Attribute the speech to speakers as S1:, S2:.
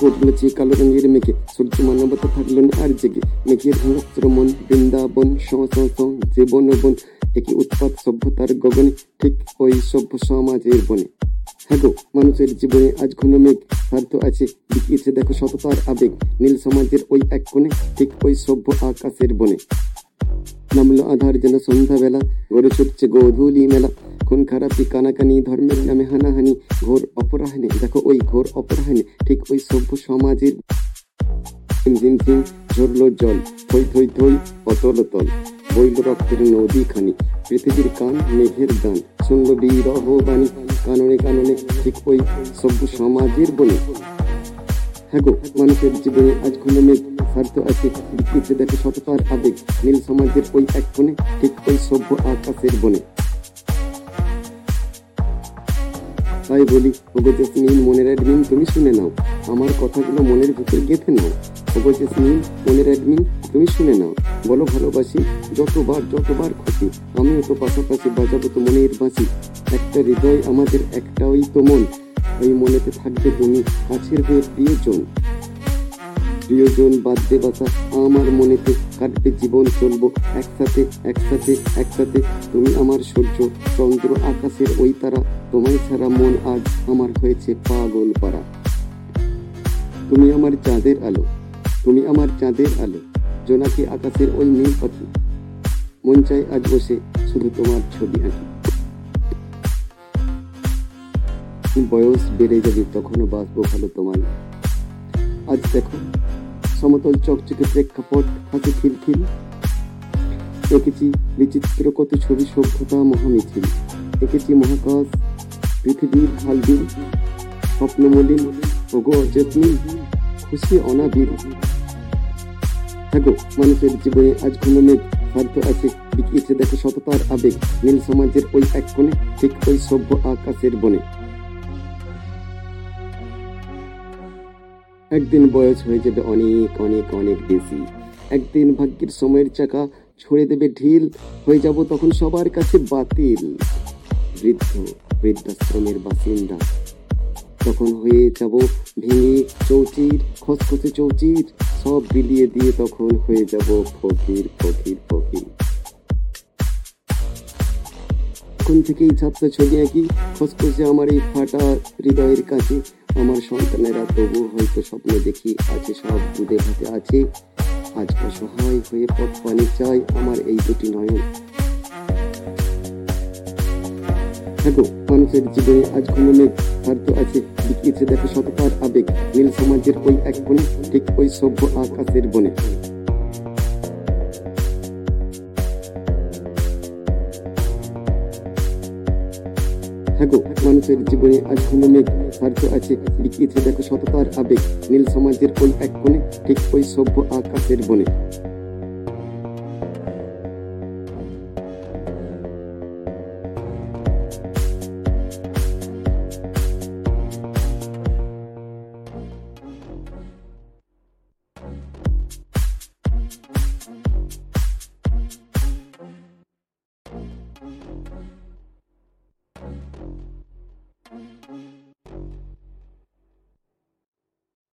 S1: কোটগুলো চেয়ে কালো রঙের মেঘে সূর্য মানবতা থাকল না আর জেগে। মেঘের হিংস্র মন বৃন্দাবন জীবন বন। একই উৎপাত সভ্যতার গগনে, ঠিক ওই সভ্য সমাজের বনে। হ্যাঁ মানুষের জীবনে আজ ঘন মেঘ। স্বার্থ আছে দেখো সততার আবেগ। নীল সমাজের ওই এক কোণে, ঠিক ওই সভ্য আকাশের বনে। নামলো আধার যেন সন্ধ্যাবেলা গড়ে ছুটছে গোধূলি মেলা খুন খারাপি কানাকানি ধর্মের নামে হানাহানি ঘোর অপরাহনে দেখো ওই ঘোর অপরাহনে ঠিক ওই সভ্য সমাজের ঝিম ঝিম ঝিম ঝরলো জল থই থই থই অতল তল বইল রক্তের নদী খানি পৃথিবীর কান মেঘের গান শুনল বিরহ বাণী কাননে কাননে ঠিক ওই সভ্য সমাজের বনে গো মানুষের জীবনে আজ কোনো মেঘ স্বার্থ আছে বিকৃতি দেখে সততার আবেগ। নীল সমাজের ওই এক কোণে, ঠিক ওই সভ্য আকাশের বনে। তাই বলি, ওগো জেসমিন, মনের অ্যাডমিন তুমি শুনে নাও। আমার কথাগুলো মনের ভিতর গেঁথে নাও। ওগো জেসমিন, মনের অ্যাডমিন তুমি শুনে নাও। বলো ভালোবাসি, যতবার যতবার খুশি, আমিও তো পাশাপাশি বাজাবো তো মনের বাঁচি একটা হৃদয় আমাদের একটাই তো মন। ওই মনেতে থাকবে তুমি, কাছের হয়ে প্রিয়জন। প্রিয়জন বাদ্যে বাসা আমার মনেতে কাটবে জীবন চলবো। একসাথে একসাথে একসাথে তুমি আমার সূর্য, চন্দ্র, আকাশের ওই তারা। তোমায় ছাড়া মন আজ আমার হয়েছে পাগল পাড়া। তুমি আমার চাঁদের আলো, তুমি আমার চাঁদের আলো। জোনাকি আকাশের ওই নীল পাখি, মন চাই আজ বসে শুধু তোমার ছবি আঁকি। বয়স বেড়ে যাবে, তখনও বাঁচবো ভালো তোমায়। আজ দেখো, সমতল চকচকে প্রেক্ষাপট, হাতে খিলখিল এঁকেছি বিচিত্র কত ছবি, সভ্যতা মহামিছিল। এঁকেছি মহাকাশ, পৃথিবীর হালবিল, স্বপ্নমলিন ওগো অযত্নী, খুশি অনাবিল। থাকো মানুষের জীবনে আজ ঘন মেঘ আছে বিকিয়েছে দেখো সততার আবেগ। নীল সমাজের ওই এক কোণে, ঠিক ওই সভ্য আকাশের বনে। একদিন বয়স হয়ে যাবে অনেক অনেক অনেক বেশি। একদিন ভাগ্যের সময়ের চাকা ছড়ে দেবে ঢিল, হয়ে যাব তখন সবার কাছে বাতিল। বৃদ্ধ, বৃদ্ধাশ্রমের বাসিন্দা। তখন হয়ে যাব ভেঙে চৌচির, খসখসে চৌচির, সব বিলিয়ে দিয়ে তখন হয়ে যাব ফকির ফকির ফকির। তখন থেকেই ছাত্র ছবি আঁকি খসখসে আমার এই ফাটা হৃদয়ের কাছে আমার সন্তানেরা তবু হয়তো স্বপ্ন দেখি আছে সব দুধে হাতে আছে। আজ অসহায় হয়ে পথ পানি চাই, আমার এই দুটি নয়ন। দেখো, মানুষের জীবনে আজ কোনো স্বার্থ আছে বিকিয়েছে দেখো শতকার আবেগ। নীল সমাজের ওই এক বনে ঠিক ওই সভ্য আকাশের বনে। হ্যাঁ গো মানুষের জীবনে আজ কোনো মেঘ স্বার্থ আছে, বিকৃতি দেখো সততার আবেগ। নীল সমাজের ওই এক কোণে, ঠিক ওই সভ্য আকাশের বনে।